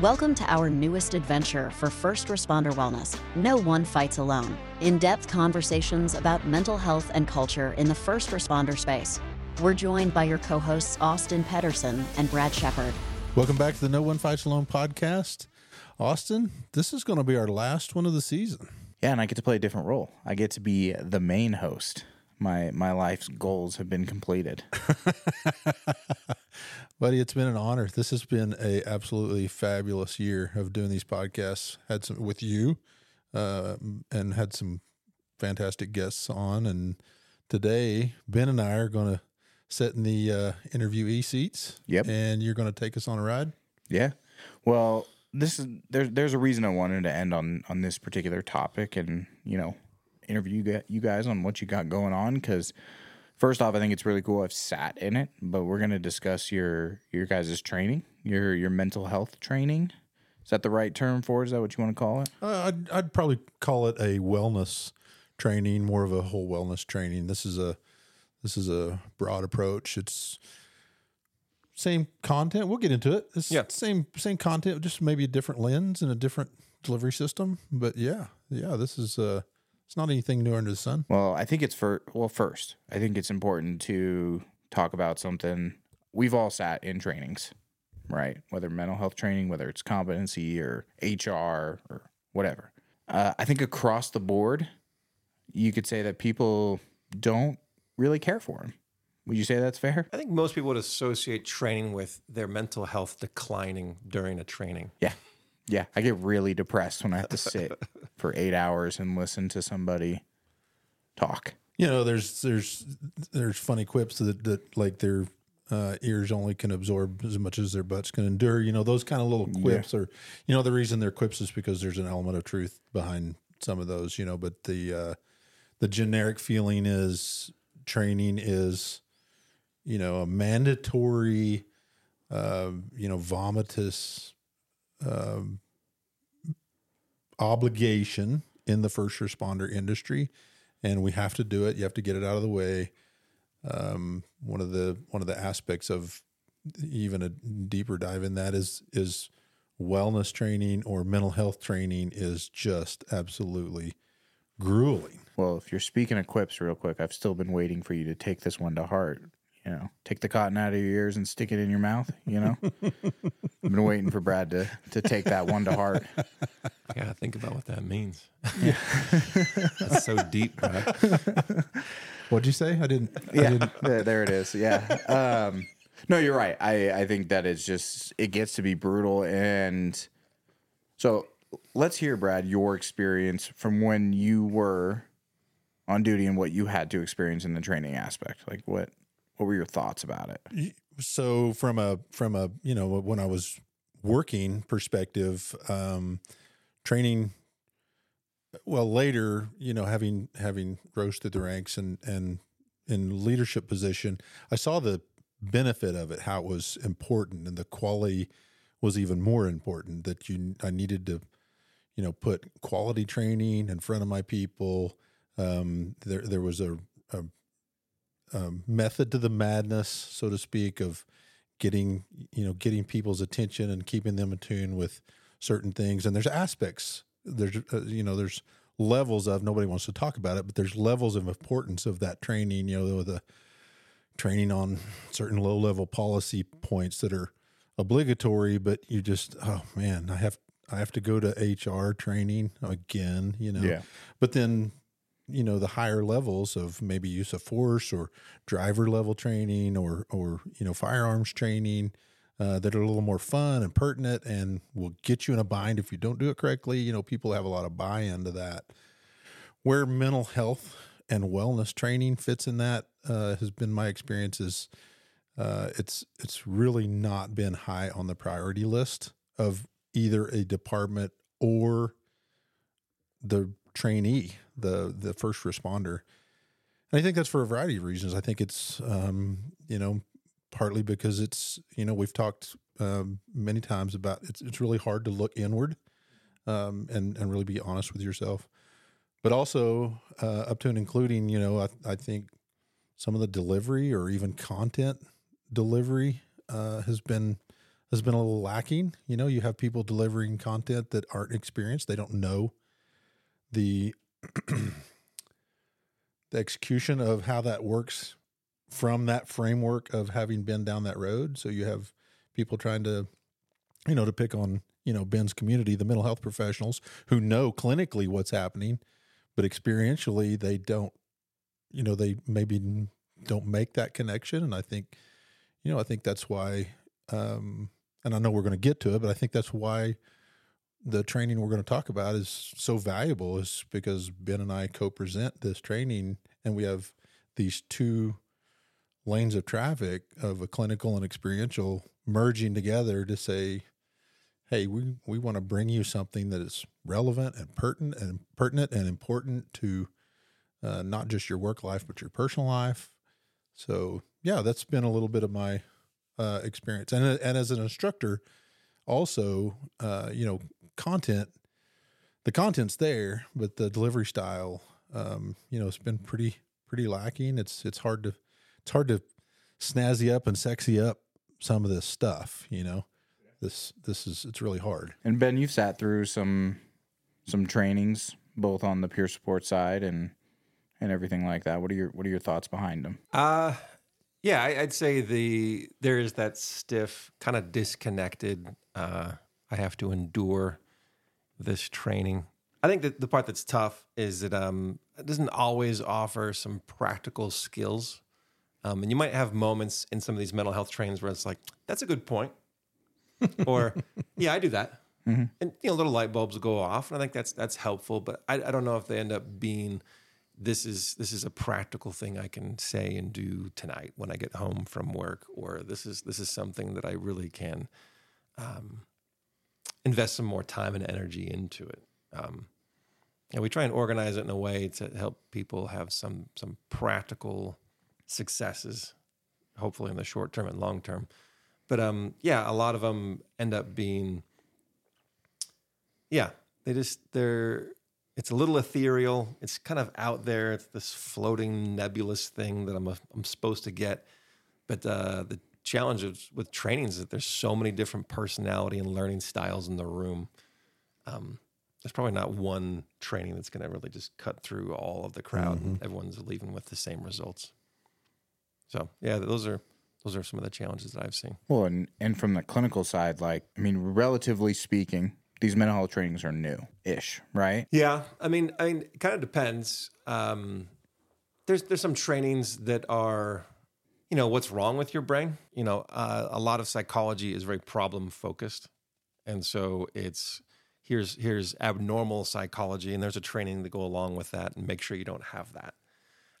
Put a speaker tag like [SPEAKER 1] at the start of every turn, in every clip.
[SPEAKER 1] Welcome to our newest adventure for first responder wellness. No one fights alone. In depth conversations about mental health and culture in the first responder space. We're joined by your co hosts, Austin Pedersen and Brad Shepard.
[SPEAKER 2] Welcome back to the No One Fights Alone podcast. Austin, this is going to be our last one of the season.
[SPEAKER 3] Yeah, and I get to play a different role. I get to be the main host. My my life's goals have been completed.
[SPEAKER 2] Buddy, it's been an honor. This has been a absolutely fabulous year of doing these podcasts. Had some with you, uh, and had some fantastic guests on. And today, Ben and I are going to sit in the uh, interviewee seats.
[SPEAKER 3] Yep.
[SPEAKER 2] And you're going to take us on a ride.
[SPEAKER 3] Yeah. Well, this is there's there's a reason I wanted to end on on this particular topic, and you know, interview you guys on what you got going on because first off, I think it's really cool. I've sat in it, but we're going to discuss your your guys' training, your your mental health training. Is that the right term for it? Is that what you want to call it?
[SPEAKER 2] Uh, I'd, I'd probably call it a wellness training, more of a whole wellness training. This is a this is a broad approach. It's same content. We'll get into it. It's
[SPEAKER 4] Yeah.
[SPEAKER 2] same same content, just maybe a different lens and a different delivery system. But yeah, yeah, this is uh it's not anything new under the sun.
[SPEAKER 3] Well, I think it's for well, first, I think it's important to talk about something we've all sat in trainings, right? Whether mental health training, whether it's competency or HR or whatever. Uh, I think across the board, you could say that people don't really care for them. Would you say that's fair?
[SPEAKER 4] I think most people would associate training with their mental health declining during a training.
[SPEAKER 3] Yeah. Yeah. I get really depressed when I have to sit for eight hours and listen to somebody talk.
[SPEAKER 2] You know, there's there's there's funny quips that that like their uh, ears only can absorb as much as their butts can endure. You know, those kind of little quips are. You know, the reason they're quips is because there's an element of truth behind some of those. You know, but the uh, the generic feeling is training is, you know, a mandatory, uh, you know, vomitous um, obligation in the first responder industry, and we have to do it. You have to get it out of the way. Um, one of the one of the aspects of even a deeper dive in that is is wellness training or mental health training is just absolutely grueling.
[SPEAKER 3] Well, if you're speaking of quips real quick, I've still been waiting for you to take this one to heart. You know, take the cotton out of your ears and stick it in your mouth. You know, I've been waiting for Brad to to take that one to heart.
[SPEAKER 4] I gotta think about what that means. Yeah. That's so deep, Brad.
[SPEAKER 2] What'd you say? I didn't. I
[SPEAKER 3] Yeah,
[SPEAKER 2] didn't
[SPEAKER 3] there, there it is. Yeah. Um, no, you're right. I I think that it's just it gets to be brutal, and so let's hear, Brad, your experience from when you were on duty and what you had to experience in the training aspect. Like what what were your thoughts about it?
[SPEAKER 2] so from a from a you know when I was working perspective, um, training. Well, later, you know, having having rose through the ranks and and in leadership position, I saw the benefit of it, how it was important, and the quality was even more important. That you, I needed to, you know, put quality training in front of my people. Um, there, there was a, a um, method to the madness, so to speak, of getting you know getting people's attention and keeping them in tune with certain things. And there's aspects. There's uh, you know there's levels of nobody wants to talk about it, but there's levels of importance of that training. You know the training on certain low level policy points that are obligatory, but you just oh man, I have I have to go to HR training again. You know,
[SPEAKER 3] Yeah.
[SPEAKER 2] but then you know the higher levels of maybe use of force or driver level training or or you know firearms training uh, that are a little more fun and pertinent and will get you in a bind if you don't do it correctly. You know, people have a lot of buy into that. Where mental health and wellness training fits in that uh, has been my experience is uh, it's it's really not been high on the priority list of either a department or the trainee, the the first responder. And I think that's for a variety of reasons. I think it's um, you know partly because it's you know we've talked um, many times about it's it's really hard to look inward um, and and really be honest with yourself, but also uh, up to and including you know I, I think some of the delivery or even content delivery uh, has been has been a little lacking. You know, you have people delivering content that aren't experienced; they don't know the the execution of how that works from that framework of having been down that road. So you have people trying to, you know, to pick on you know Ben's community, the mental health professionals who know clinically what's happening, but experientially they don't. You know, they maybe don't make that connection, and I think, you know, I think that's why. Um, and I know we're going to get to it, but I think that's why the training we're going to talk about is so valuable is because Ben and I co-present this training and we have these two lanes of traffic of a clinical and experiential merging together to say hey we, we want to bring you something that is relevant and pertinent and pertinent and important to uh, not just your work life but your personal life. So yeah that's been a little bit of my uh, experience. And, and as an instructor also uh, you know content the content's there but the delivery style um, you know it's been pretty pretty lacking it's it's hard to it's hard to snazzy up and sexy up some of this stuff you know this this is it's really hard
[SPEAKER 3] And Ben, you've sat through some some trainings both on the peer support side and and everything like that. What are your what are your thoughts behind them?
[SPEAKER 4] Uh yeah, I, I'd say the there is that stiff, kind of disconnected. Uh, I have to endure this training. I think that the part that's tough is that um, it doesn't always offer some practical skills. Um, and you might have moments in some of these mental health trainings where it's like, "That's a good point," or "Yeah, I do that," and you know, little light bulbs go off. And I think that's that's helpful. But I, I don't know if they end up being this is this is a practical thing I can say and do tonight when I get home from work, or this is this is something that I really can um, invest some more time and energy into it. Um, and we try and organize it in a way to help people have some some practical successes, hopefully in the short term and long term. But um, yeah, a lot of them end up being, yeah, they just they're it's a little ethereal. It's kind of out there. It's this floating nebulous thing that I'm a, I'm supposed to get. But uh, the challenge with training is that there's so many different personality and learning styles in the room. Um, there's probably not one training that's going to really just cut through all of the crowd. and Everyone's leaving with the same results. So yeah, those are those are some of the challenges that I've seen.
[SPEAKER 3] Well, and and from the clinical side, like I mean, relatively speaking, these mental health trainings are new ish, right?
[SPEAKER 4] Yeah, I mean, I mean, it kind of depends. Um, there's there's some trainings that are, you know, what's wrong with your brain. You know, uh, a lot of psychology is very problem focused, and so it's here's here's abnormal psychology, and there's a training to go along with that, and make sure you don't have that.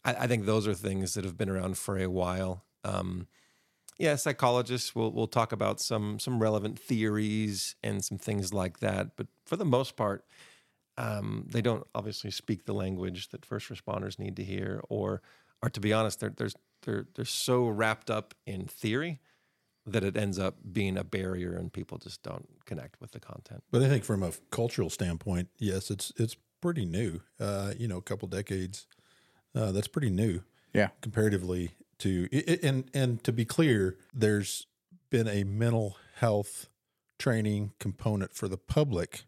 [SPEAKER 4] I, I think those are things that have been around for a while. Um, yeah, psychologists will will talk about some some relevant theories and some things like that, but for the most part, um, they don't obviously speak the language that first responders need to hear, or or to be honest, they're they're they're they're so wrapped up in theory that it ends up being a barrier, and people just don't connect with the content.
[SPEAKER 2] But I think from a cultural standpoint, yes, it's it's pretty new. Uh, you know, a couple decades. Uh, that's pretty new
[SPEAKER 3] Yeah.
[SPEAKER 2] comparatively to i- i- and and to be clear, there's been a mental health training component for the public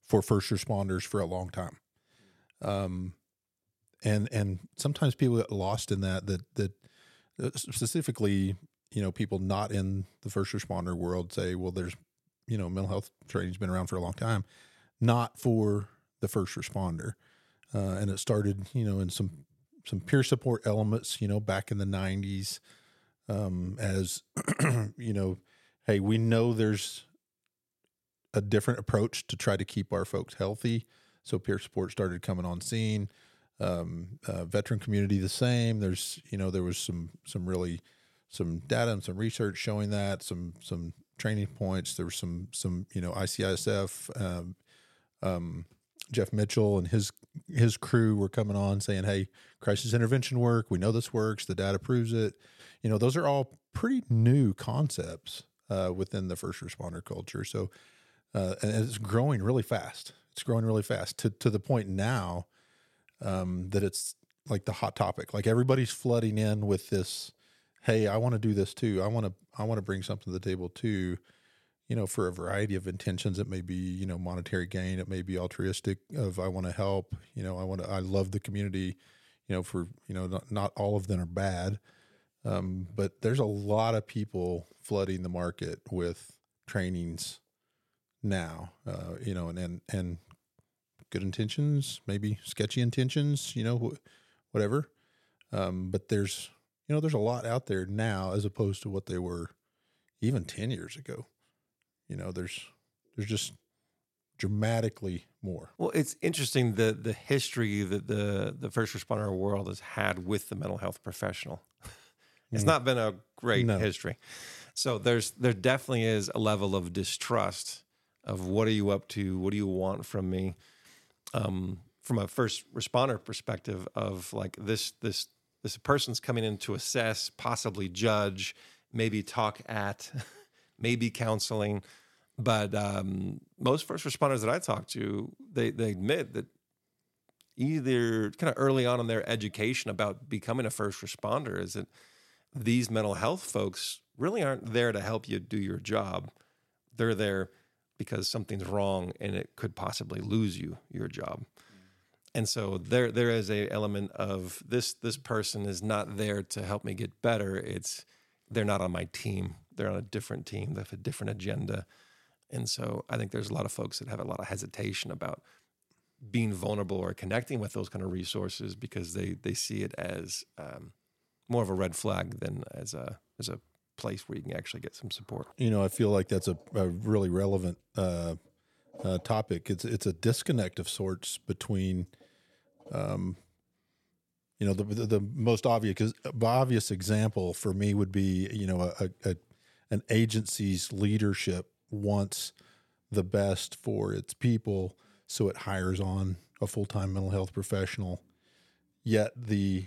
[SPEAKER 2] for first responders for a long time. Um, and and sometimes people get lost in that that that specifically you know people not in the first responder world say well there's you know mental health training's been around for a long time. Not for the first responder. Uh, and it started you know in some some peer support elements you know back in the 90s um, as you know hey we know there's a different approach to try to keep our folks healthy. So peer support started coming on scene um, uh, veteran community the same. There's you know there was some some really some data and some research showing that some some training points. There was some some you know ICISF um, um, Jeff Mitchell and his his crew were coming on saying hey crisis intervention work. We know this works. The data proves it. You know those are all pretty new concepts uh, within the first responder culture. So uh, and it's growing really fast. It's growing really fast to to the point now um, that it's like the hot topic. Like everybody's flooding in with this. Hey, I want to do this too. I want to. I want to bring something to the table too. you know, for a variety of intentions. It may be, you know, monetary gain. It may be altruistic of I want to help. You know, I want to. I love the community. You know, for you know, not, not all of them are bad, um, but there's a lot of people flooding the market with trainings now. Uh, you know, and and and good intentions, maybe sketchy intentions. You know, wh- whatever. Um, but there's you know, there's a lot out there now as opposed to what they were even 10 years ago. You know, there's there's just dramatically more.
[SPEAKER 4] Well, it's interesting the the history that the the first responder world has had with the mental health professional. It's
[SPEAKER 2] Mm.
[SPEAKER 4] not been a great
[SPEAKER 2] No.
[SPEAKER 4] history. So there's there definitely is a level of distrust of what are you up to? What do you want from me? Um, from a first responder perspective of like this this this person's coming in to assess, possibly judge, maybe talk at, maybe counseling. But um, most first responders that I talk to, they they admit that either kind of early on in their education about becoming a first responder is that these mental health folks really aren't there to help you do your job. They're there because something's wrong and it could possibly lose you your job. And so there there is a element of this this person is not there to help me get better. It's they're not on my team. They're on a different team. They have a different agenda. And so I think there's a lot of folks that have a lot of hesitation about being vulnerable or connecting with those kind of resources because they they see it as um, more of a red flag than as a as a place where you can actually get some support.
[SPEAKER 2] You know, I feel like that's a, a really relevant uh, uh, topic. It's it's a disconnect of sorts between, um, you know, the the, the most obvious obvious example for me would be you know a, a an agency's leadership wants the best for its people, so it hires on a full time mental health professional. Yet the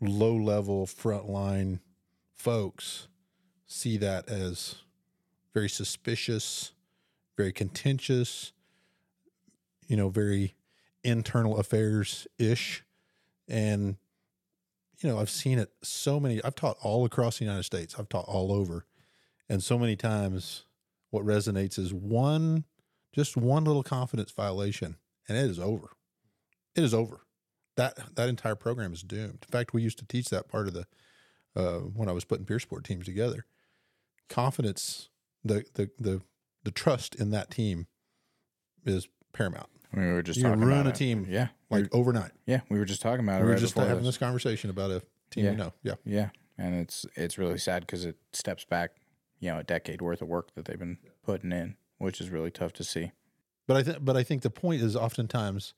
[SPEAKER 2] low level frontline folks see that as very suspicious, very contentious, you know, very internal affairs ish. And, you know, I've seen it so many, I've taught all across the United States, I've taught all over. And so many times what resonates is one, just one little confidence violation, and it is over. It is over. That that entire program is doomed. In fact, we used to teach that part of the uh, when I was putting peer support teams together. Confidence, the the the the trust in that team is paramount.
[SPEAKER 3] We were just
[SPEAKER 2] You
[SPEAKER 3] talking
[SPEAKER 2] ruin
[SPEAKER 3] about
[SPEAKER 2] a
[SPEAKER 3] it.
[SPEAKER 2] team
[SPEAKER 3] Yeah,
[SPEAKER 2] Like overnight.
[SPEAKER 3] yeah, we were just talking about it.
[SPEAKER 2] We were
[SPEAKER 3] right
[SPEAKER 2] just having
[SPEAKER 3] this.
[SPEAKER 2] this conversation about a team
[SPEAKER 3] Yeah.
[SPEAKER 2] you know. Yeah.
[SPEAKER 3] Yeah, and it's it's really sad because it steps back, you know, a decade worth of work that they've been putting in, which is really tough to see.
[SPEAKER 2] But I think, but I think the point is oftentimes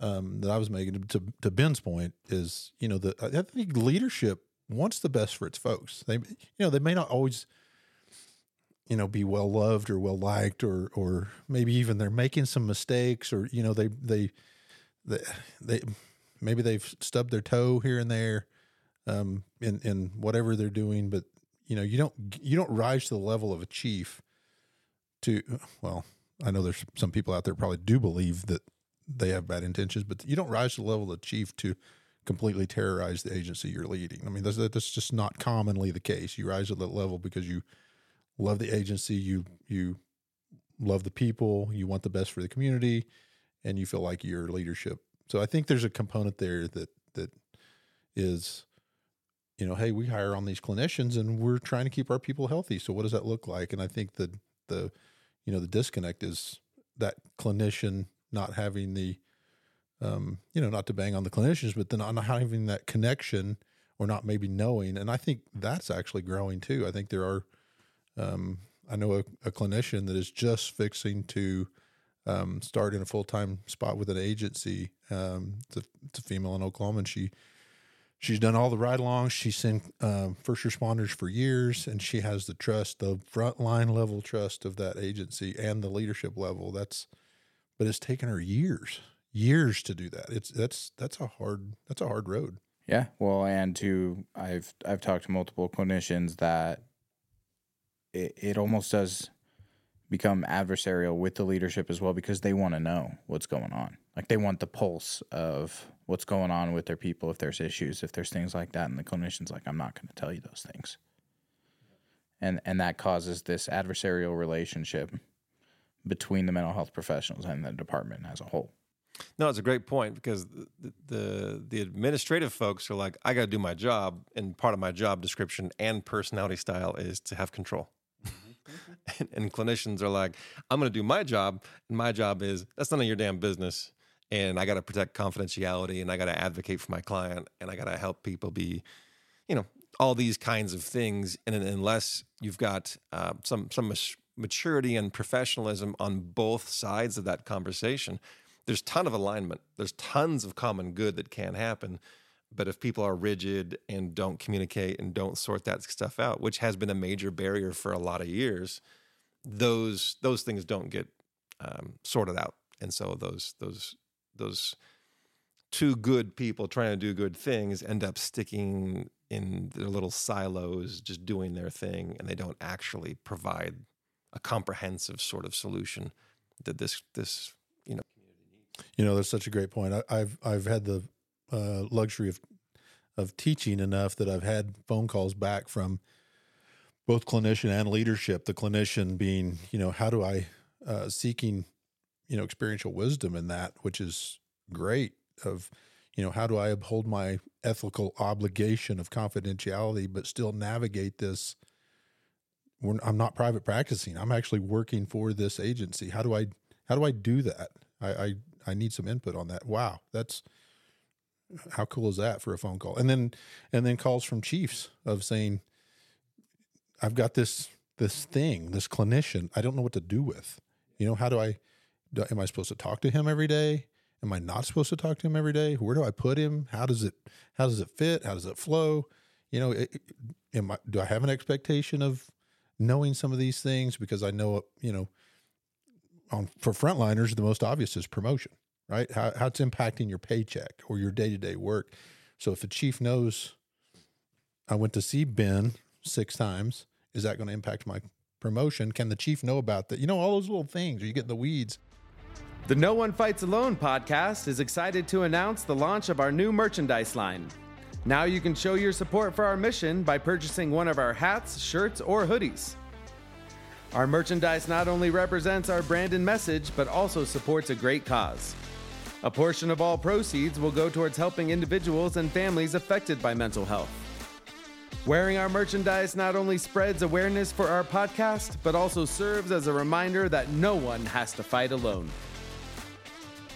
[SPEAKER 2] um, that I was making to to Ben's point is, you know, the I think leadership wants the best for its folks. They, you know, they may not always, you know, be well loved or well liked, or or maybe even they're making some mistakes, or you know, they they they, they maybe they've stubbed their toe here and there um, in in whatever they're doing, but you know, you don't you don't rise to the level of a chief to well I know there's some people out there probably do believe that they have bad intentions, but you don't rise to the level of a chief to completely terrorize the agency you're leading. I mean, that's, that's just not commonly the case. You rise to that level because you love the agency, you you love the people, you want the best for the community, and you feel like your leadership. So I think there's a component there that that is, you know, hey, we hire on these clinicians and we're trying to keep our people healthy. So what does that look like? And I think that the you know the disconnect is that clinician not having the um, you know not to bang on the clinicians but then not having that connection or not maybe knowing and i think that's actually growing too i think there are um, i know a, a clinician that is just fixing to um, start in a full-time spot with an agency um, it's, a, it's a female in oklahoma and she she's done all the ride-alongs. She's seen um, first responders for years and she has the trust the frontline level trust of that agency and the leadership level. That's but it's taken her years years to do that. It's that's that's a hard that's a hard road.
[SPEAKER 3] Yeah, well, and to I've I've talked to multiple clinicians that it it almost does become adversarial with the leadership as well because they want to know what's going on. Like they want the pulse of what's going on with their people if there's issues, if there's things like that and the clinician's like I'm not going to tell you those things. and and that causes this adversarial relationship between the mental health professionals and the department as a whole.
[SPEAKER 4] No, it's a great point because the the, the administrative folks are like, I got to do my job, and part of my job description and personality style is to have control. And, and clinicians are like, I'm going to do my job, and my job is that's none of your damn business, and I got to protect confidentiality, and I got to advocate for my client, and I got to help people be, you know, all these kinds of things. And unless you've got uh, some some maturity and professionalism on both sides of that conversation there's ton of alignment. There's tons of common good that can happen. But if people are rigid and don't communicate and don't sort that stuff out, which has been a major barrier for a lot of years, those those things don't get um, sorted out, and so those those those two good people trying to do good things end up sticking in their little silos, just doing their thing, and they don't actually provide a comprehensive sort of solution that this this
[SPEAKER 2] you know, community needs. you know that's such a great point. I, have I've had the uh, luxury of of teaching enough that I've had phone calls back from both clinician and leadership. The clinician being, you know, how do I uh, seeking, you know, experiential wisdom in that, which is great. Of, you know, how do I uphold my ethical obligation of confidentiality, but still navigate this? I'm not private practicing. I'm actually working for this agency. How do I how do I do that? I, I I need some input on that. Wow, that's how cool is that for a phone call? And then and then calls from chiefs of saying, I've got this this thing, this clinician, I don't know what to do with. You know, how do I do, am I supposed to talk to him every day? Am I not supposed to talk to him every day? Where do I put him? How does it how does it fit? How does it flow? You know, it, am I do I have an expectation of knowing some of these things because I know, you know, on for frontliners, the most obvious is promotion, right? How, how it's impacting your paycheck or your day to day work. So if the chief knows I went to see Ben six times, is that going to impact my promotion? Can the chief know about that? You know, all those little things. You get the weeds.
[SPEAKER 5] The No One Fights Alone podcast is excited to announce the launch of our new merchandise line. Now you can show your support for our mission by purchasing one of our hats, shirts, or hoodies. Our merchandise not only represents our brand and message, but also supports a great cause. A portion of all proceeds will go towards helping individuals and families affected by mental health. Wearing our merchandise not only spreads awareness for our podcast, but also serves as a reminder that no one has to fight alone.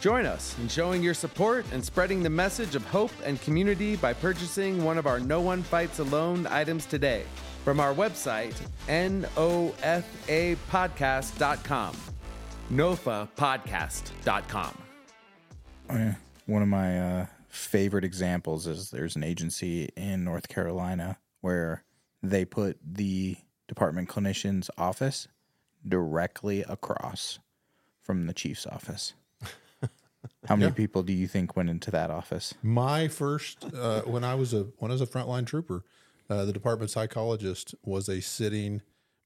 [SPEAKER 5] Join us in showing your support and spreading the message of hope and community by purchasing one of our No One Fights Alone items today from our website, nofapodcast.com. nofapodcast.com.
[SPEAKER 3] One of my uh, favorite examples is there's an agency in North Carolina where they put the department clinician's office directly across from the chief's office. How many yeah. people do you think went into that office?
[SPEAKER 2] My first, uh, when I was a when I was a frontline trooper, uh, the department psychologist was a sitting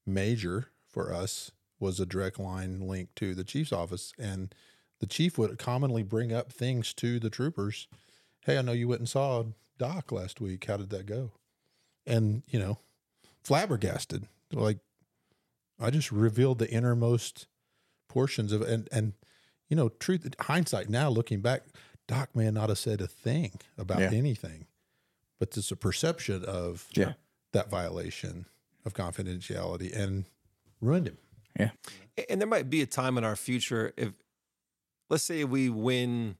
[SPEAKER 2] major for us, was a direct line link to the chief's office. And the chief would commonly bring up things to the troopers. Hey, I know you went and saw Doc last week. How did that go? And, you know, flabbergasted. Like, I just revealed the innermost portions of it. And, and, you know, truth, hindsight now, looking back, Doc may not have said a thing about yeah. anything but there's a perception of
[SPEAKER 3] yeah.
[SPEAKER 2] that violation of confidentiality and ruined him.
[SPEAKER 3] Yeah.
[SPEAKER 4] And there might be a time in our future if let's say we win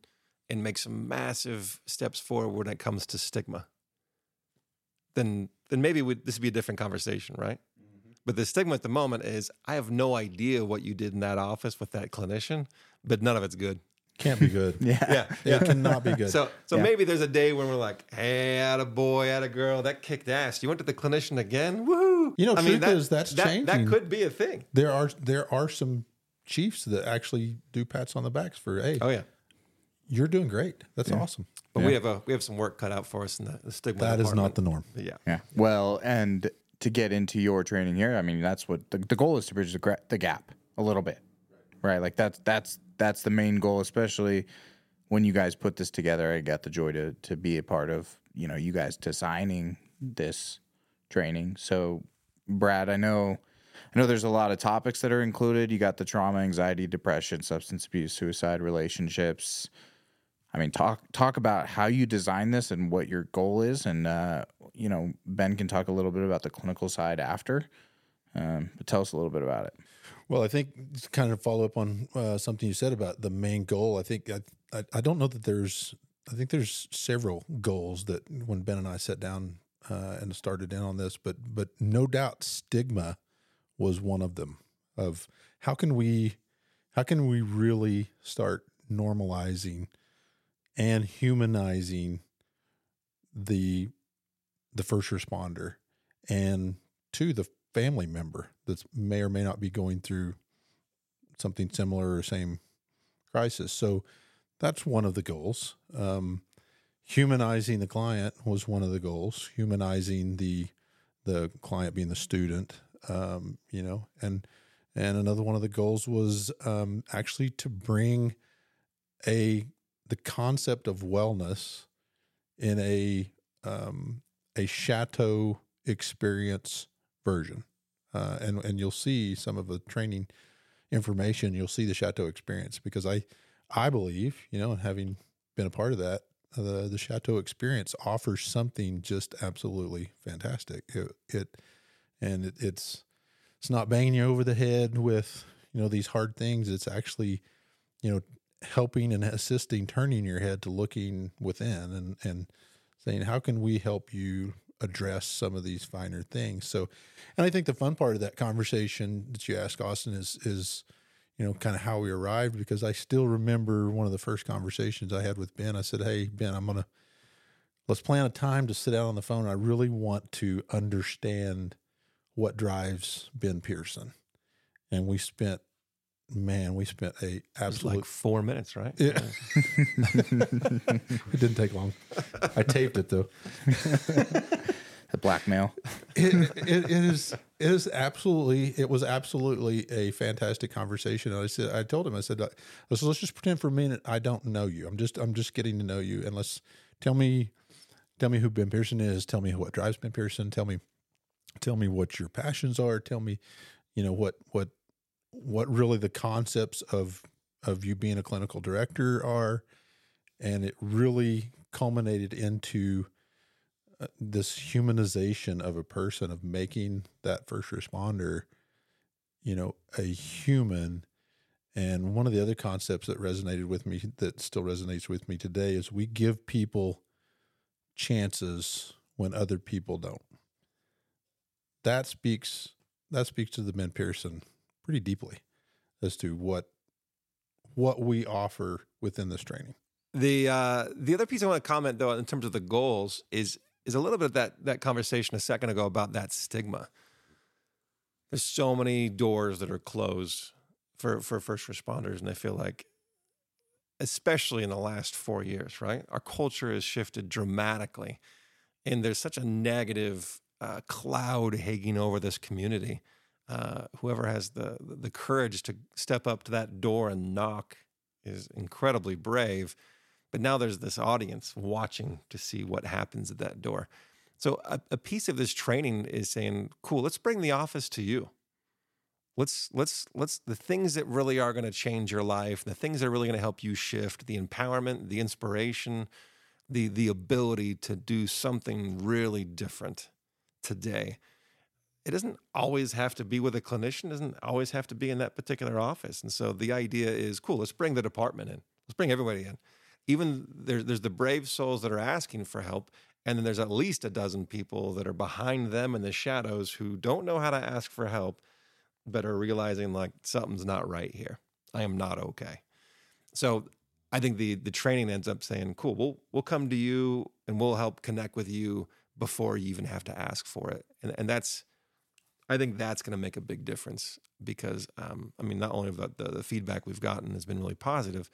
[SPEAKER 4] and make some massive steps forward when it comes to stigma. Then then maybe we, this would be a different conversation, right? Mm-hmm. But the stigma at the moment is I have no idea what you did in that office with that clinician, but none of it's good.
[SPEAKER 2] Can't be good.
[SPEAKER 3] yeah.
[SPEAKER 4] yeah. Yeah.
[SPEAKER 2] It cannot be good.
[SPEAKER 4] So so
[SPEAKER 3] Yeah.
[SPEAKER 4] maybe there's a day when we're like, hey, at a boy, at a girl, that kicked ass. You went to the clinician again? Woohoo.
[SPEAKER 2] You know, truth
[SPEAKER 4] that,
[SPEAKER 2] is, that's
[SPEAKER 4] that, that could be a thing.
[SPEAKER 2] There are there are some chiefs that actually do pats on the backs for hey,
[SPEAKER 4] Oh yeah.
[SPEAKER 2] you're doing great. That's awesome.
[SPEAKER 4] But we have a we have some work cut out for us in the, the stigma.
[SPEAKER 2] That is not the norm.
[SPEAKER 4] Yeah.
[SPEAKER 3] Yeah. Well, and to get into your training here, I mean, that's what the, the goal is to bridge the, gra- the gap a little bit, right? Like that's that's that's the main goal, especially when you guys put this together. I got the joy to to be a part of you know you guys designing this training. So Brad, I know I know there's a lot of topics that are included. You got the trauma, anxiety, depression, substance abuse, suicide, relationships. I mean, talk talk about how you design this and what your goal is, and uh, you know, Ben can talk a little bit about the clinical side after. Um, but tell us a little bit about it.
[SPEAKER 2] Well, I think to kind of follow up on uh, something you said about the main goal. I think I, I, I don't know that there's. I think there's several goals that when Ben and I sat down uh, and started in on this, but but no doubt stigma was one of them. Of how can we how can we really start normalizing and humanizing the the first responder and to the family member that may or may not be going through something similar or same crisis. So that's one of the goals. Um, humanizing the client was one of the goals. Humanizing the the client being the student, um, you know, and and another one of the goals was um, actually to bring a the concept of wellness in a um, a chateau experience version, uh, and and you'll see some of the training information. You'll see the chateau experience because I I believe you know and having been a part of that the the chateau experience offers something just absolutely fantastic. It, it and it, it's it's not banging you over the head with you know these hard things. It's actually you know helping and assisting, turning your head to looking within and and saying how can we help you address some of these finer things. So, and I think the fun part of that conversation that you asked Austin is is you know kind of how we arrived because I still remember one of the first conversations I had with Ben. I said, "Hey Ben, I'm gonna let's plan a time to sit down on the phone. I really want to understand what drives Ben Pearson." And we spent man, we spent a
[SPEAKER 4] It's
[SPEAKER 2] absolute
[SPEAKER 4] like four minutes, right?
[SPEAKER 2] yeah. it didn't take long. I taped it though.
[SPEAKER 3] The blackmail.
[SPEAKER 2] It, it, it is it is absolutely it was absolutely a fantastic conversation. And I said I told him I said I said, let's just pretend for a minute I don't know you. I'm just I'm just getting to know you and let's tell me tell me who Ben Pearson is. Tell me what drives Ben Pearson. Tell me tell me what your passions are. Tell me you know what what what really the concepts of of you being a clinical director are. And it really culminated into uh, this humanization of a person of making that first responder you know a human. And one of the other concepts that resonated with me that still resonates with me today is we give people chances when other people don't that speaks that speaks to the Ben Pearson pretty deeply as to what what we offer within this training.
[SPEAKER 4] The uh, the other piece I want to comment though, in terms of the goals, is is a little bit of that that conversation a second ago about that stigma. There's so many doors that are closed for for first responders, and I feel like, especially in the last four years, right, our culture has shifted dramatically, and there's such a negative uh, cloud hanging over this community. Uh, whoever has the the courage to step up to that door and knock is incredibly brave. But now there's this audience watching to see what happens at that door. So a, a piece of this training is saying, "Cool, let's bring the office to you. Let's let's let's the things that really are going to change your life, the things that are really going to help you shift, the empowerment, the inspiration, the the ability to do something really different today." it doesn't always have to be with a clinician, doesn't always have to be in that particular office. And so the idea is cool, let's bring the department in. Let's bring everybody in. Even there, there's the brave souls that are asking for help. And then there's at least a dozen people that are behind them in the shadows who don't know how to ask for help, but are realizing like something's not right here. I am not okay. So I think the the training ends up saying, cool, we'll we'll come to you and we'll help connect with you before you even have to ask for it. And and that's I think that's going to make a big difference because, um, I mean, not only the, the, the feedback we've gotten has been really positive,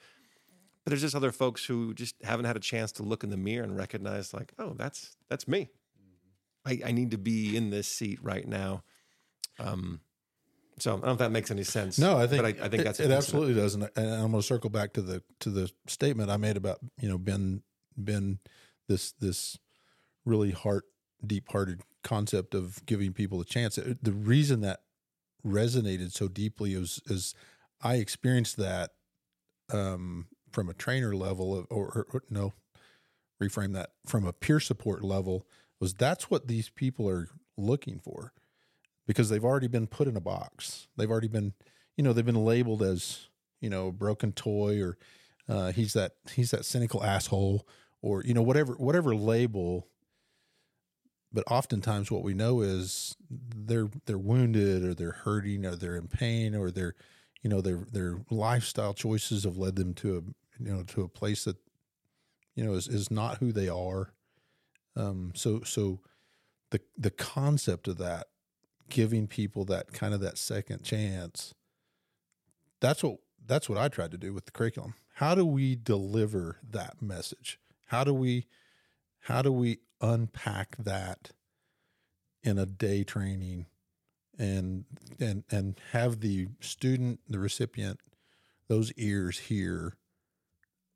[SPEAKER 4] but there's just other folks who just haven't had a chance to look in the mirror and recognize, like, oh, that's that's me. I, I need to be in this seat right now. Um, so I don't know if that makes any sense.
[SPEAKER 2] No, I think
[SPEAKER 4] but I, I think
[SPEAKER 2] it-
[SPEAKER 4] that's
[SPEAKER 2] it, absolutely does, and I- and I'm going to circle back to the to the statement I made about you know Ben Ben this this really heart deep hearted concept of giving people a chance. The reason that resonated so deeply is, is I experienced that um, from a trainer level of, or, or, no, reframe that from a peer support level was that's what these people are looking for because they've already been put in a box. They've already been, you know, they've been labeled as, you know, broken toy or uh, he's that he's that cynical asshole or you know whatever whatever label but oftentimes what we know is they're they're wounded or they're hurting or they're in pain or they're you know their their lifestyle choices have led them to a you know to a place that you know is is not who they are. Um so so the the concept of that giving people that kind of that second chance that's what that's what I tried to do with the curriculum. How do we deliver that message? How do we how do we unpack that in a day training and and and have the student the recipient those ears hear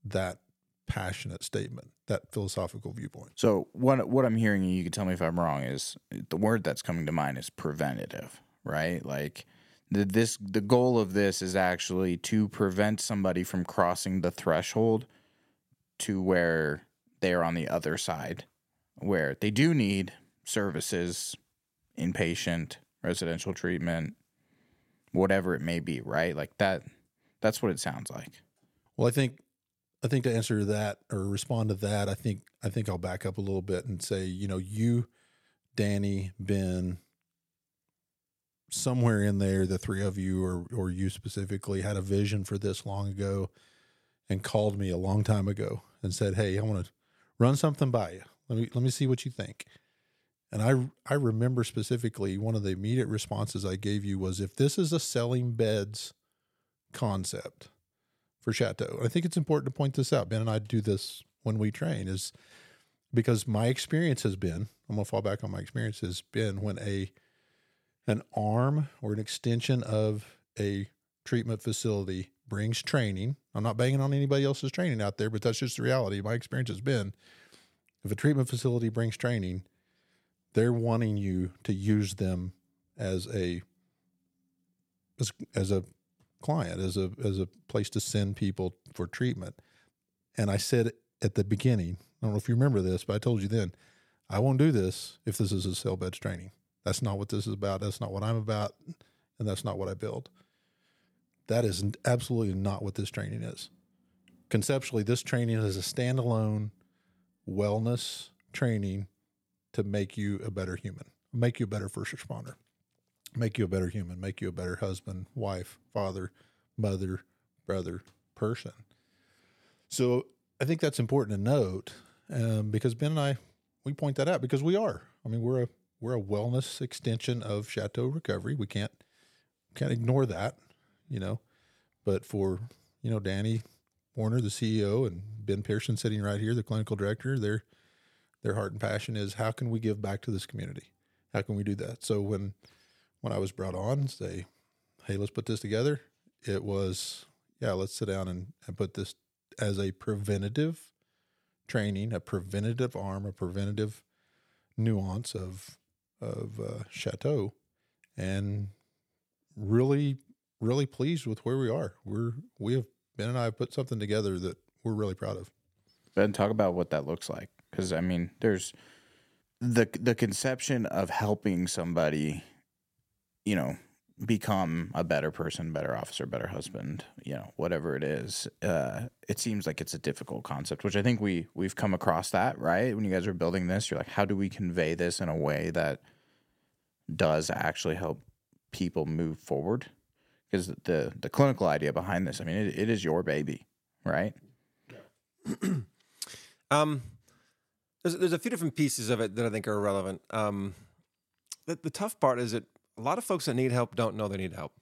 [SPEAKER 2] that passionate statement that philosophical viewpoint?
[SPEAKER 3] So what what i'm hearing you can tell me if i'm wrong is the word that's coming to mind is preventative right? Like this the goal of this is actually to prevent somebody from crossing the threshold to where they are on the other side where they do need services, inpatient, residential treatment, whatever it may be, right? Like that that's what it sounds like.
[SPEAKER 2] Well, I think I think to answer that or respond to that, I think I think I'll back up a little bit and say, you know, you, Danny, Ben, somewhere in there, the three of you or or you specifically had a vision for this long ago and called me a long time ago and said, Hey, I want to run something by you. Let me let me see what you think. And I I remember specifically one of the immediate responses I gave you was if this is a selling beds concept for Chateau, I think it's important to point this out. Ben and I do this when we train is because my experience has been I'm gonna fall back on my experience has been when a an arm or an extension of a treatment facility brings training. I'm not banging on anybody else's training out there, but that's just the reality. My experience has been if a treatment facility brings training, they're wanting you to use them as a as, as a client, as a as a place to send people for treatment. And I said at the beginning, I don't know if you remember this, but I told you then, I won't do this if this is a sell beds training. That's not what this is about. That's not what I'm about, and that's not what I build. That is absolutely not what this training is. Conceptually, this training is a standalone wellness training to make you a better human, make you a better first responder, make you a better human, make you a better husband, wife, father, mother, brother, person. So I think that's important to note um, because Ben and I we point that out because we are. I mean, we're a we're a wellness extension of Chateau Recovery. We can't can't ignore that, you know. But for you know Danny Warner, the CEO, and Ben Pearson sitting right here, the clinical director, their their heart and passion is how can we give back to this community? How can we do that? So when when I was brought on, say, hey, let's put this together, it was, yeah, let's sit down and, and put this as a preventative training, a preventative arm, a preventative nuance of of uh, Chateau, and really, really pleased with where we are. We're we have Ben and I have put something together that we're really proud of.
[SPEAKER 3] Ben, talk about what that looks like, because I mean, there's the the conception of helping somebody, you know, become a better person, better officer, better husband, you know, whatever it is. Uh, it seems like it's a difficult concept, which I think we we've come across that right when you guys are building this. You're like, how do we convey this in a way that does actually help people move forward? Because the the clinical idea behind this, I mean, it, it is your baby, right?
[SPEAKER 4] um, there's there's a few different pieces of it that I think are relevant. Um, the, the tough part is that a lot of folks that need help don't know they need help,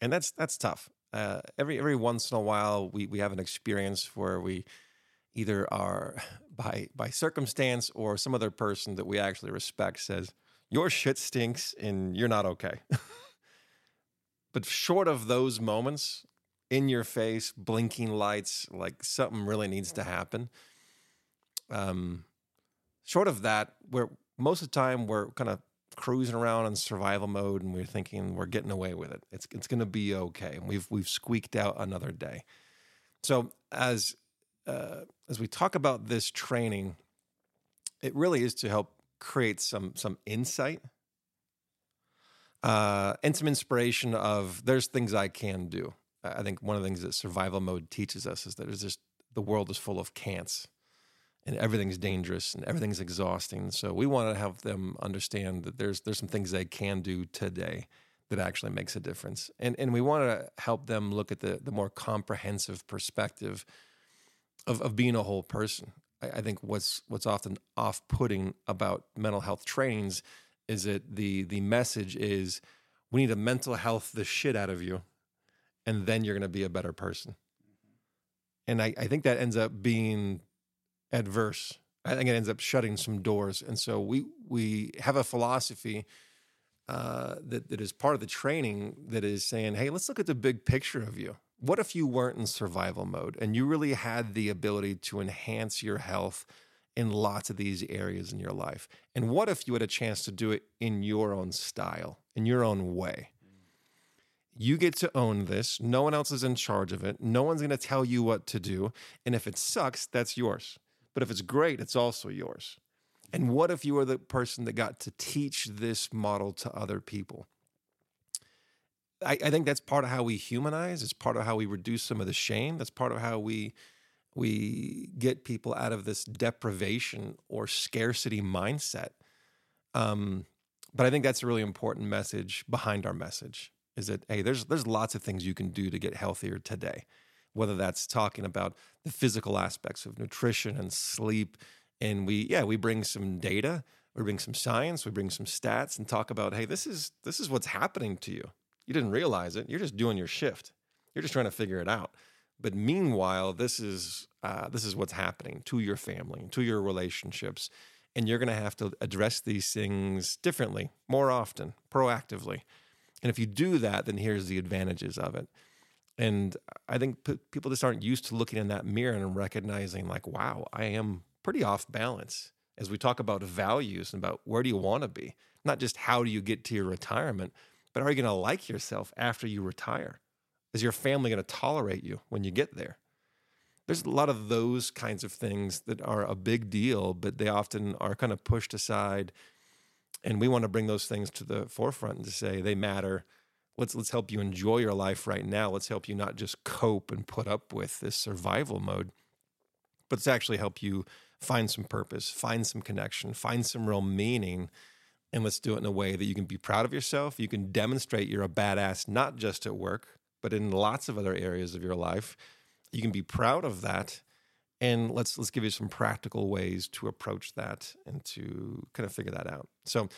[SPEAKER 4] and that's that's tough. Uh, every every once in a while, we we have an experience where we either are by by circumstance or some other person that we actually respect says your shit stinks and you're not okay. but short of those moments, in your face, blinking lights, like something really needs to happen. Um, short of that, we're most of the time we're kind of cruising around in survival mode and we're thinking we're getting away with it. It's it's going to be okay. And we've we've squeaked out another day. So as uh, as we talk about this training, it really is to help create some some insight uh, and some inspiration of there's things I can do. I think one of the things that survival mode teaches us is that there's just the world is full of can'ts and everything's dangerous and everything's exhausting. So we want to help them understand that there's there's some things they can do today that actually makes a difference. And and we want to help them look at the the more comprehensive perspective of, of being a whole person. I, I think what's what's often off putting about mental health trainings is that the the message is we need to mental health the shit out of you and then you're going to be a better person. And I, I think that ends up being adverse. I think it ends up shutting some doors. And so we we have a philosophy uh, that that is part of the training that is saying, hey, let's look at the big picture of you. What if you weren't in survival mode and you really had the ability to enhance your health in lots of these areas in your life? And what if you had a chance to do it in your own style, in your own way? You get to own this. No one else is in charge of it. No one's going to tell you what to do. And if it sucks, that's yours. But if it's great, it's also yours. And what if you were the person that got to teach this model to other people? I, I, think that's part of how we humanize. It's part of how we reduce some of the shame. That's part of how we we get people out of this deprivation or scarcity mindset. Um, but I think that's a really important message behind our message is that hey, there's there's lots of things you can do to get healthier today whether that's talking about the physical aspects of nutrition and sleep. And we, yeah, we bring some data, we bring some science, we bring some stats and talk about, hey, this is this is what's happening to you. You didn't realize it. You're just doing your shift. You're just trying to figure it out. But meanwhile, this is uh, this is what's happening to your family, to your relationships, and you're going to have to address these things differently, more often, proactively. And if you do that, then here's the advantages of it. And I think p- people just aren't used to looking in that mirror and recognizing, like, wow, I am pretty off balance as we talk about values and about where do you want to be, not just how do you get to your retirement, but are you going to like yourself after you retire? Is your family going to tolerate you when you get there? There's a lot of those kinds of things that are a big deal, but they often are kind of pushed aside. And we want to bring those things to the forefront and to say they matter let's let's help you enjoy your life right now. Let's help you not just cope and put up with this survival mode, but it's actually help you find some purpose, find some connection, find some real meaning. And let's do it in a way that you can be proud of yourself. You can demonstrate you're a badass, not just at work, but in lots of other areas of your life. You can be proud of that. And let's let's give you some practical ways to approach that and to kind of figure that out. So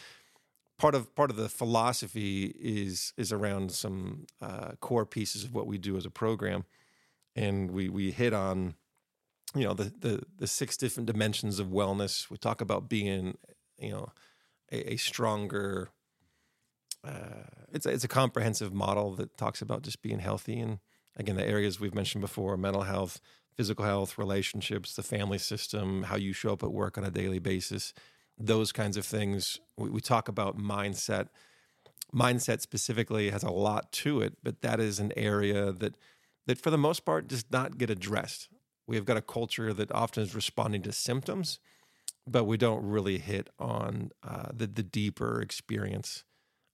[SPEAKER 4] part of part of the philosophy is is around some uh, core pieces of what we do as a program, and we we hit on you know the the the six different dimensions of wellness. We talk about being you know a, a stronger. Uh, it's it's a comprehensive model that talks about just being healthy and again the areas we've mentioned before: mental health, physical health, relationships, the family system, how you show up at work on a daily basis those kinds of things. We, we talk about mindset. Mindset specifically has a lot to it, but that is an area that that for the most part does not get addressed. We have got a culture that often is responding to symptoms, but we don't really hit on uh, the the deeper experience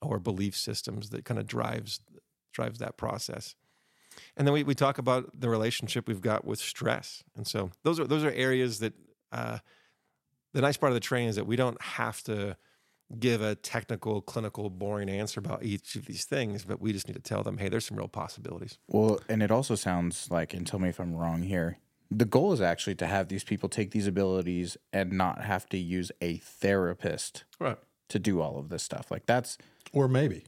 [SPEAKER 4] or belief systems that kind of drives drives that process. And then we, we talk about the relationship we've got with stress. And so those are those are areas that uh, the nice part of the training is that we don't have to give a technical, clinical, boring answer about each of these things, but we just need to tell them, hey, there's some real possibilities.
[SPEAKER 3] Well, and it also sounds like, and tell me if I'm wrong here, the goal is actually to have these people take these abilities and not have to use a therapist
[SPEAKER 4] right.
[SPEAKER 3] to do all of this stuff. Like that's,
[SPEAKER 2] or maybe,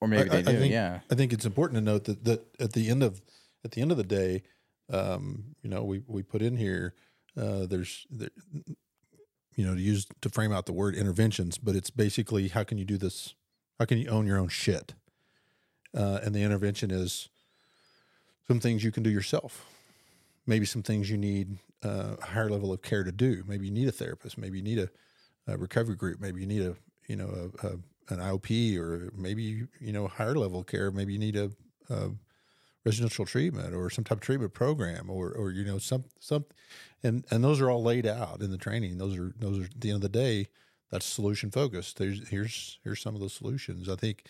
[SPEAKER 3] or maybe I, they do.
[SPEAKER 2] I think,
[SPEAKER 3] yeah.
[SPEAKER 2] I think it's important to note that, that at the end of, at the end of the day, um, you know, we, we put in here, uh, there's, there, you know, to use to frame out the word interventions, but it's basically how can you do this? How can you own your own shit? Uh, and the intervention is some things you can do yourself. Maybe some things you need uh, a higher level of care to do. Maybe you need a therapist. Maybe you need a a recovery group. Maybe you need a you know a, a an IOP or maybe you know higher level care. Maybe you need a, a residential treatment or some type of treatment program or or you know some some and and those are all laid out in the training. Those are those are at the end of the day that's solution focused. There's here's here's some of the solutions. I think.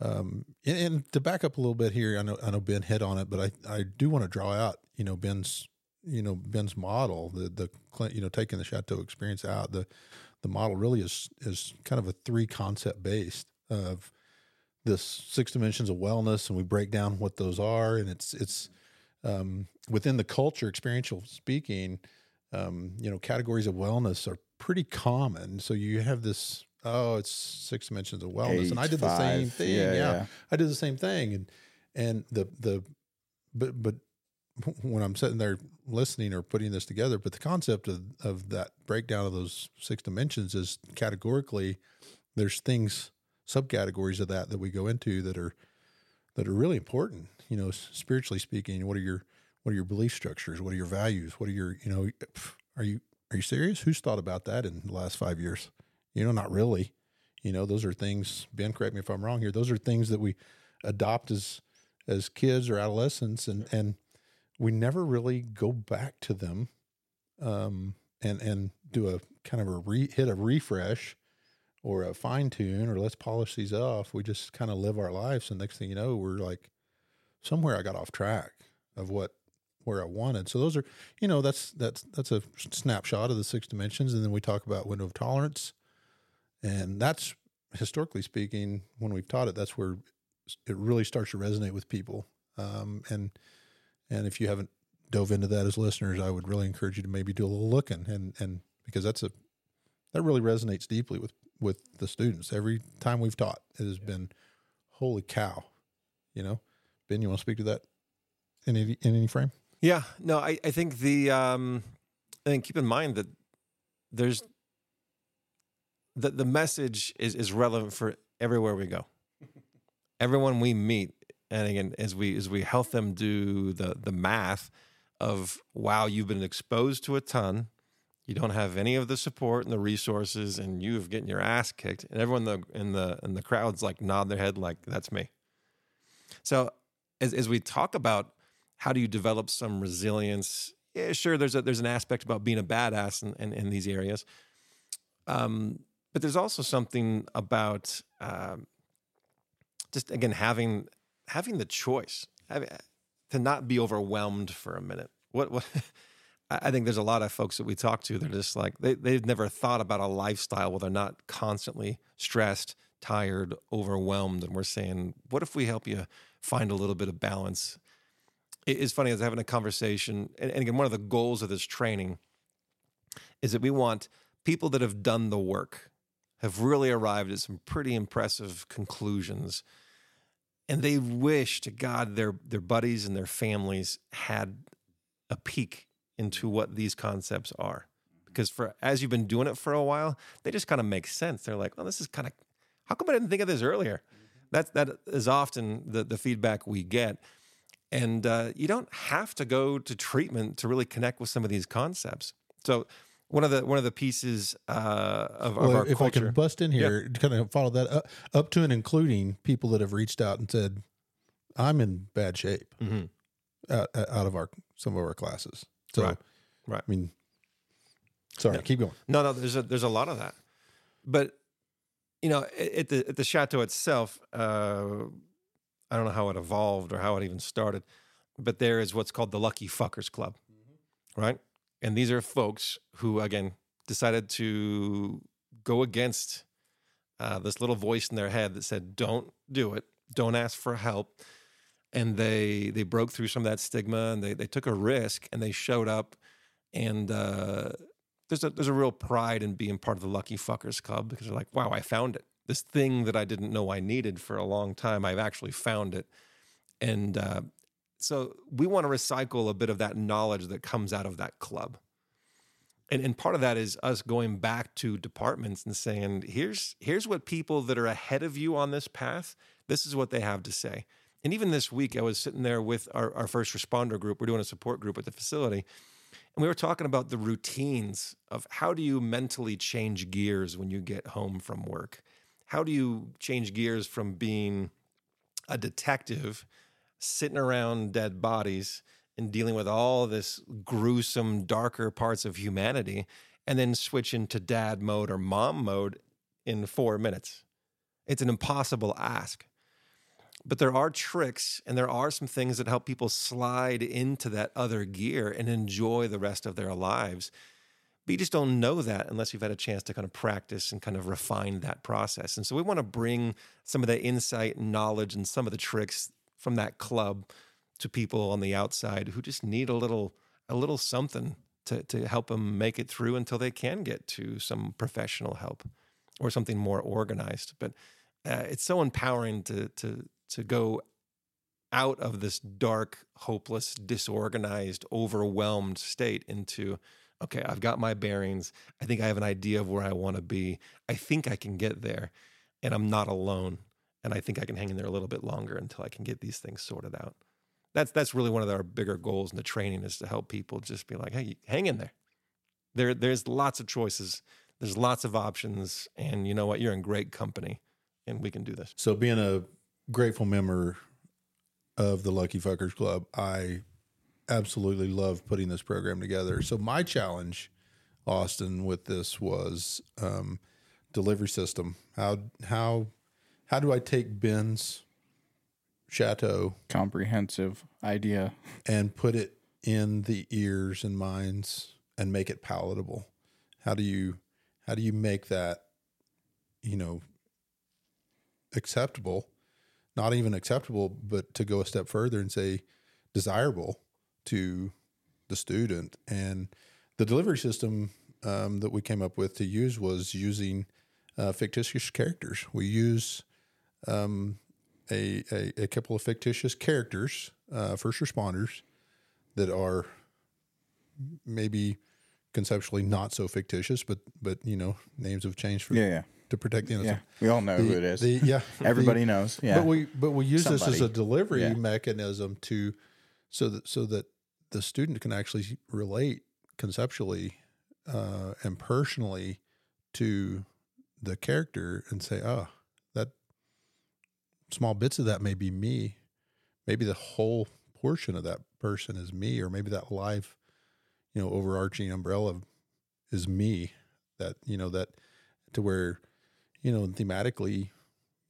[SPEAKER 2] Um, and, and to back up a little bit here, I know I know Ben hit on it, but I, I do want to draw out you know Ben's you know Ben's model, the the you know taking the chateau experience out. The the model really is is kind of a three concept based of this six dimensions of wellness, and we break down what those are, and it's it's um, within the culture, experiential speaking. Um, you know, categories of wellness are pretty common. So you have this oh, it's six dimensions of wellness,
[SPEAKER 3] Eight,
[SPEAKER 2] and I did the same thing.
[SPEAKER 3] Yeah,
[SPEAKER 2] Yeah,
[SPEAKER 3] yeah.
[SPEAKER 2] I did the same thing, and and the the but but when I'm sitting there listening or putting this together, but the concept of of that breakdown of those six dimensions is categorically there's things subcategories of that that we go into that are that are really important. You know, spiritually speaking, what are your what are your belief structures? What are your values? What are your you know are you are you serious? Who's thought about that in the last five years? You know, not really. You know, those are things. Ben, correct me if I'm wrong here. Those are things that we adopt as as kids or adolescents, and and we never really go back to them, um, and and do a kind of a re, hit a refresh or a fine tune or let's polish these off. We just kind of live our lives, and next thing you know, we're like somewhere I got off track of what where I wanted. So those are, you know, that's that's that's a snapshot of the six dimensions, and then we talk about window of tolerance, and that's historically speaking, when we've taught it, that's where it really starts to resonate with people. Um, and and if you haven't dove into that as listeners, I would really encourage you to maybe do a little looking, and and because that's a that really resonates deeply with with the students. Every time we've taught, it has been, holy cow, you know. Ben, you want to speak to that in any in any frame?
[SPEAKER 4] Yeah, no, I, I think the um, I think keep in mind that there's the the message is is relevant for everywhere we go. Everyone we meet, and again, as we as we help them do the the math of wow, you've been exposed to a ton, you don't have any of the support and the resources, and you have getting your ass kicked, and everyone in the in the in the crowd's like nod their head like that's me. So as as we talk about how do you develop some resilience? Yeah, sure. There's a there's an aspect about being a badass in, in, in these areas, um, but there's also something about um, just again having having the choice having, to not be overwhelmed for a minute. What what I think there's a lot of folks that we talk to. They're just like they they've never thought about a lifestyle where they're not constantly stressed, tired, overwhelmed. And we're saying, what if we help you find a little bit of balance? It- It's funny. I was having a conversation, and, and again, one of the goals of this training is that we want people that have done the work, have really arrived at some pretty impressive conclusions, and they wish to God their their buddies and their families had a peek into what these concepts are. Because for as you've been doing it for a while, they just kind of make sense. They're like, "Well, this is kind of how come I didn't think of this earlier?" That's that is often the the feedback we get. And uh, you don't have to go to treatment to really connect with some of these concepts. So one of the one of the pieces uh, of, of
[SPEAKER 2] Well,
[SPEAKER 4] our
[SPEAKER 2] if I
[SPEAKER 4] culture,
[SPEAKER 2] can bust in here, kind of follow that up, up to and including people that have reached out and said, "I'm in bad shape,"
[SPEAKER 4] Mhm.
[SPEAKER 2] out, out of our some of our classes. So,
[SPEAKER 4] Right. Right.
[SPEAKER 2] I mean, sorry, keep going.
[SPEAKER 4] No, no, there's a there's a lot of that, but you know, at at the at the chateau itself, uh, I don't know how it evolved or how it even started, but there is what's called the Lucky Fuckers Club, right? And these are folks who, again, decided to go against uh, this little voice in their head that said, "Don't do it. Don't ask for help." And they they broke through some of that stigma and they they took a risk and they showed up and uh, there's a there's a real pride in being part of the Lucky Fuckers Club because they're like, wow, I found it. This thing that I didn't know I needed for a long time, I've actually found it. And uh, so we want to recycle a bit of that knowledge that comes out of that club. And, and part of that is us going back to departments and saying, here's here's what people that are ahead of you on this path, this is what they have to say. And even this week, I was sitting there with our, our first responder group. We're doing a support group at the facility. And we were talking about the routines of how do you mentally change gears when you get home from work? How do you change gears from being a detective sitting around dead bodies and dealing with all this gruesome, darker parts of humanity, and then switch into dad mode or mom mode in four minutes? It's an impossible ask. But there are tricks and there are some things that help people slide into that other gear and enjoy the rest of their lives. But you just don't know that unless you've had a chance to kind of practice and kind of refine that process. And so we want to bring some of the insight knowledge and some of the tricks from that club to people on the outside who just need a little a little something to, to help them make it through until they can get to some professional help or something more organized. But uh, it's so empowering to to to go out of this dark, hopeless, disorganized, overwhelmed state into okay, I've got my bearings. I think I have an idea of where I want to be. I think I can get there, and I'm not alone. And I think I can hang in there a little bit longer until I can get these things sorted out. That's that's really one of our bigger goals in the training is to help people just be like, hey, hang in there. There, there's lots of choices. There's lots of options, and you know what? You're in great company, and we can do this.
[SPEAKER 2] So being a grateful member of the Lucky Fuckers Club, I absolutely love putting this program together. So my challenge, Austin, with this was um, delivery system. How how how do I take Ben's chateau
[SPEAKER 3] Comprehensive idea.
[SPEAKER 2] and put it in the ears and minds and make it palatable? How do you how do you make that you know acceptable? Not even acceptable, but to go a step further and say desirable to the student. And the delivery system um, that we came up with to use was using uh, fictitious characters. We use um, a, a, a couple of fictitious characters, uh, first responders, that are maybe conceptually not so fictitious, but but you know names have changed for
[SPEAKER 3] Yeah, yeah.
[SPEAKER 2] to protect the
[SPEAKER 3] Yeah. We all know
[SPEAKER 2] The-
[SPEAKER 3] who it is.
[SPEAKER 2] the- yeah,
[SPEAKER 3] Everybody
[SPEAKER 2] the-
[SPEAKER 3] knows. Yeah.
[SPEAKER 2] But we but we use this as a delivery
[SPEAKER 3] Yeah.
[SPEAKER 2] mechanism to so that so that the student can actually relate conceptually uh, and personally to the character and say, oh, small bits of that may be me. Maybe the whole portion of that person is me, or maybe that life, you know, overarching umbrella is me. That, you know, that to where, you know, thematically,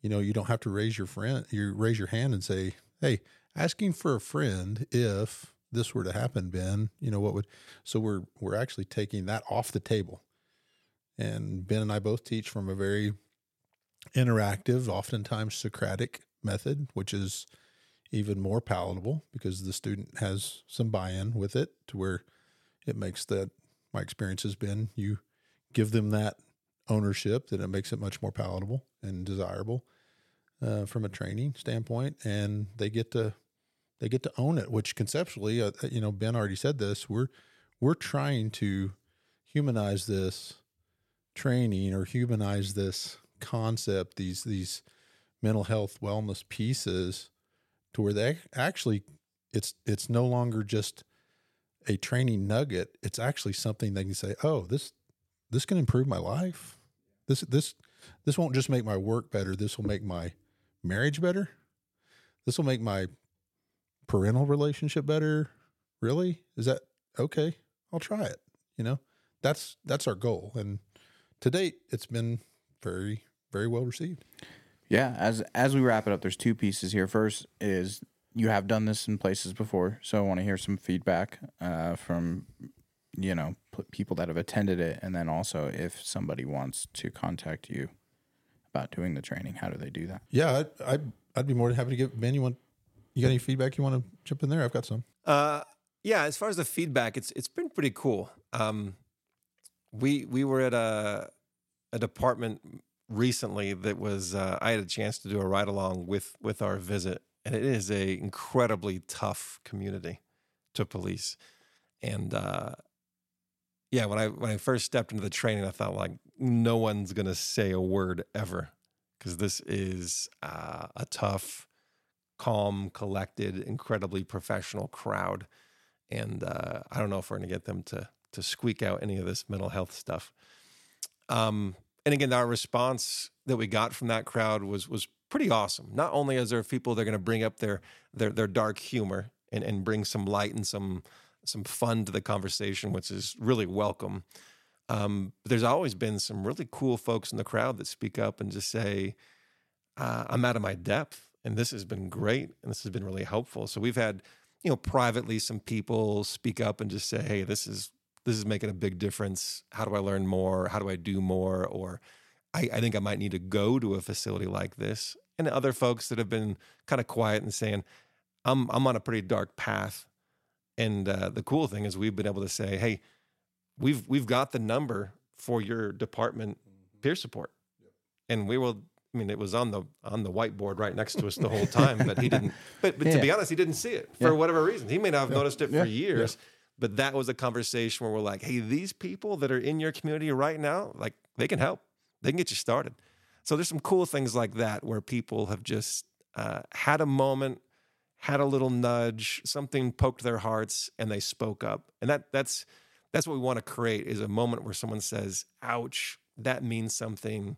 [SPEAKER 2] you know, you don't have to raise your friend, you raise your hand and say, Hey, asking for a friend if this were to happen, Ben, you know, what would, so we're, we're actually taking that off the table. And Ben and I both teach from a very interactive, oftentimes Socratic method, which is even more palatable because the student has some buy-in with it to where it makes that my experience has been you give them that ownership that it makes it much more palatable and desirable uh, from a training standpoint and they get to they get to own it which conceptually uh, you know ben already said this we're we're trying to humanize this training or humanize this concept these these mental health wellness pieces to where they actually it's it's no longer just a training nugget. It's actually something they can say oh this this can improve my life. This this this won't just make my work better. This will make my marriage better. This will make my parental relationship better. Really? Is that okay? I'll try it you know? That's that's our goal. And to date it's been very very well received
[SPEAKER 3] Yeah, as as we wrap it up, there's two pieces here. First is you have done this in places before, so I want to hear some feedback uh, from you know p- people that have attended it, and then also if somebody wants to contact you about doing the training, how do they do that?
[SPEAKER 2] yeah I'd, I'd i'd be more than happy to give ben you want you got any feedback you want to jump in there i've got some
[SPEAKER 4] Uh, yeah, as far as the feedback, it's it's been pretty cool. Um, we we were at a a department recently that was uh, I had a chance to do a ride along with with our visit, and it is a incredibly tough community to police. And uh, yeah, when I when I first stepped into the training, I thought like no one's gonna say a word ever because this is uh, a tough, calm, collected, incredibly professional crowd and uh, I don't know if we're to get them to to squeak out any of this mental health stuff. Um, and again, our response that we got from that crowd was was pretty awesome. Not only is there people that are going to bring up their their their dark humor and and bring some light and some some fun to the conversation, which is really welcome. Um, there's always been some really cool folks in the crowd that speak up and just say, uh, "I'm out of my depth," and this has been great, and this has been really helpful. So we've had, you know, privately some people speak up and just say, "Hey, this is this is making a big difference. How do I learn more? How do I do more?" Or I, I think I might need to go to a facility like this. And other folks that have been kind of quiet and saying, "I'm I'm on a pretty dark path." And uh, the cool thing is we've been able to say, "Hey, we've we've got the number for your department peer support," and we will. I mean, it was on the on the whiteboard right next to us the whole time, but he didn't. But, but to be honest, he didn't see it for
[SPEAKER 3] Yeah.
[SPEAKER 4] whatever reason. He may not have noticed it
[SPEAKER 3] Yeah.
[SPEAKER 4] for years, but that was a conversation where we're like, "Hey, these people that are in your community right now, like they can help. They can get you started." So there's some cool things like that where people have just uh, had a moment, had a little nudge, something poked their hearts, and they spoke up. And that that's that's what we want to create is a moment where someone says, "Ouch, that means something."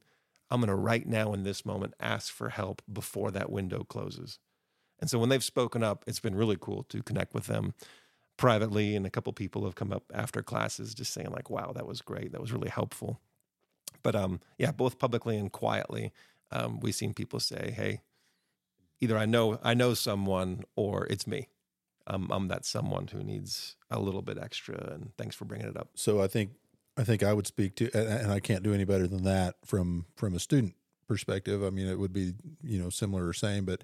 [SPEAKER 4] I'm going to right now in this moment ask for help before that window closes. And so when they've spoken up, it's been really cool to connect with them privately. And a couple people have come up after classes just saying like, "Wow, that was great. That was really helpful." But um, yeah, both publicly and quietly, um, we've seen people say, "Hey, either I know I know someone, or it's me. I'm I'm that someone who needs a little bit extra." And thanks for bringing it up.
[SPEAKER 2] So I think I think I would speak to, and I can't do any better than that from from a student perspective. I mean, it would be you know similar or same, but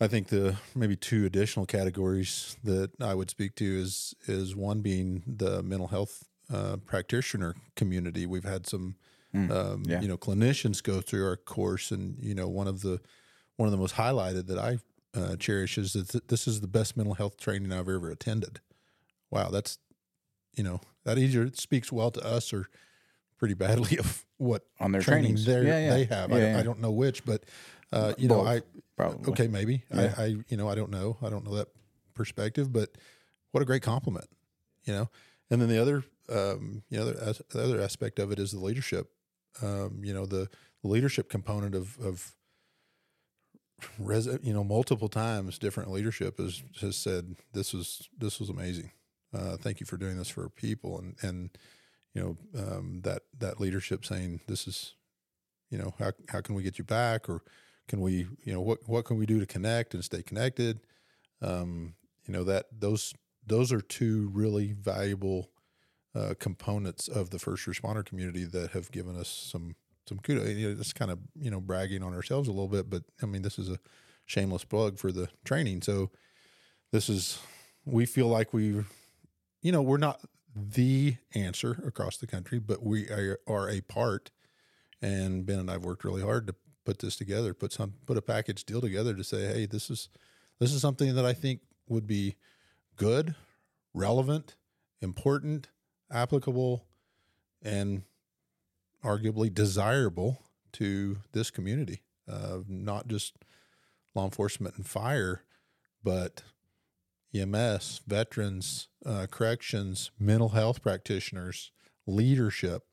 [SPEAKER 2] I think the maybe two additional categories that I would speak to is is one being the mental health uh, practitioner community. We've had some um,
[SPEAKER 3] yeah.
[SPEAKER 2] you know clinicians go through our course, and you know one of the one of the most highlighted that I uh, cherish is that th- this is the best mental health training I've ever attended. Wow, that's you know that either speaks well to us or pretty badly of what
[SPEAKER 3] On their
[SPEAKER 2] training
[SPEAKER 3] Yeah, yeah.
[SPEAKER 2] they have. I, don't,
[SPEAKER 3] yeah.
[SPEAKER 2] I don't know which, but uh, you know, I
[SPEAKER 3] probably.
[SPEAKER 2] okay maybe
[SPEAKER 3] Yeah.
[SPEAKER 2] I, I you know I don't know I don't know that perspective, but what a great compliment, you know. And then the other um, you know the, as- the other aspect of it is the leadership. Um, you know the, the leadership component of of res, you know multiple times different leadership has has said this was this was amazing. Uh, thank you for doing this for people and and you know um, that that leadership saying this is you know how how can we get you back or can we you know what what can we do to connect and stay connected um, you know that those those are two really valuable uh, components of the first responder community that have given us some some kudos. You know, it's kind of you know bragging on ourselves a little bit, but I mean this is a shameless plug for the training. So this is we feel like we, you know, we're not the answer across the country, but we are, are a part. And Ben and I've worked really hard to put this together, put some put a package deal together to say, hey, this is this is something that I think would be good, relevant, important, applicable, and arguably desirable to this community, uh, not just law enforcement and fire, but EMS, veterans, uh, corrections, mental health practitioners, leadership.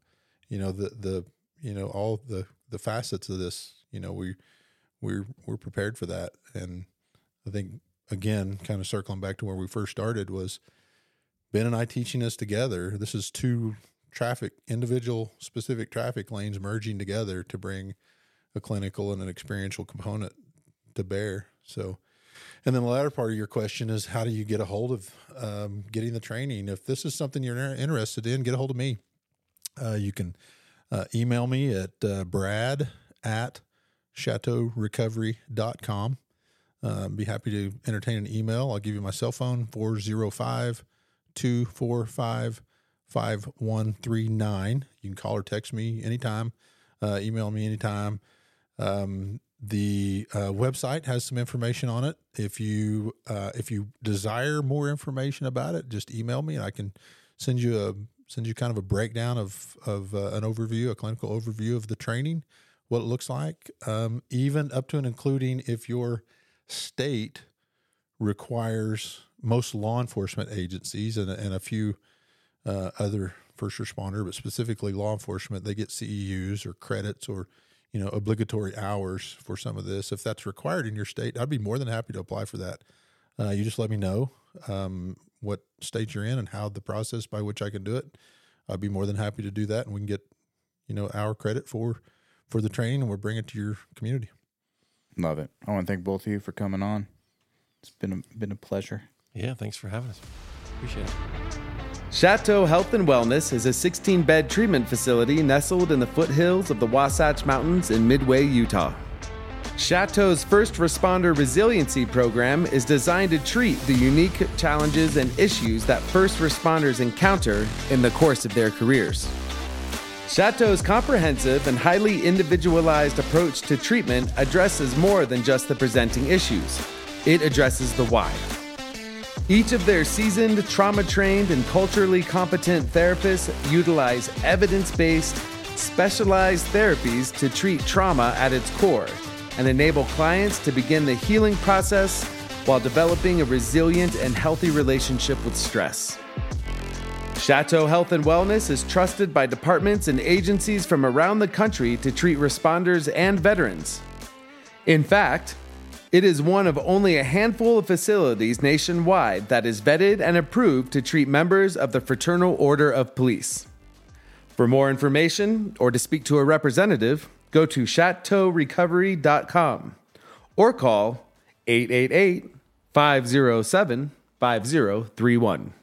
[SPEAKER 2] You know the the you know all the the facets of this. You know we we're we're prepared for that, and I think again, kind of circling back to where we first started was Ben and I teaching us together. This is two traffic individual specific traffic lanes merging together to bring a clinical and an experiential component to bear. So, and then the latter part of your question is how do you get a hold of um, getting the training? If this is something you're interested in, get a hold of me. Uh, you can uh, email me at uh, brad at chateaurecovery.com. Uh, be happy to entertain an email. I'll give you my cell phone 405 245 5139. You can call or text me anytime, uh, email me anytime. Um, the uh, website has some information on it. If you uh, if you desire more information about it, just email me and I can send you a send you kind of a breakdown of of uh, an overview, a clinical overview of the training, what it looks like, um, even up to and including if your state requires most law enforcement agencies and, and a few uh, other first responder, but specifically law enforcement, they get CEUs or credits or you know obligatory hours for some of this. If that's required in your state, I'd be more than happy to apply for that. Uh, you just let me know um, what state you're in and how the process by which I can do it. I'd be more than happy to do that, and we can get you know our credit for for the training, and we'll bring it to your community.
[SPEAKER 3] Love it. I want to thank both of you for coming on. It's been a, been a pleasure.
[SPEAKER 4] Yeah, thanks for having us. Appreciate it.
[SPEAKER 5] Chateau Health and Wellness is a 16 bed treatment facility nestled in the foothills of the Wasatch Mountains in Midway, Utah. Chateau's first responder resiliency program is designed to treat the unique challenges and issues that first responders encounter in the course of their careers. Chateau's comprehensive and highly individualized approach to treatment addresses more than just the presenting issues, it addresses the why. Each of their seasoned, trauma trained, and culturally competent therapists utilize evidence based, specialized therapies to treat trauma at its core and enable clients to begin the healing process while developing a resilient and healthy relationship with stress. Chateau Health and Wellness is trusted by departments and agencies from around the country to treat responders and veterans. In fact, it is one of only a handful of facilities nationwide that is vetted and approved to treat members of the Fraternal Order of Police. For more information or to speak to a representative, go to chateaurecovery.com or call 888 507 5031.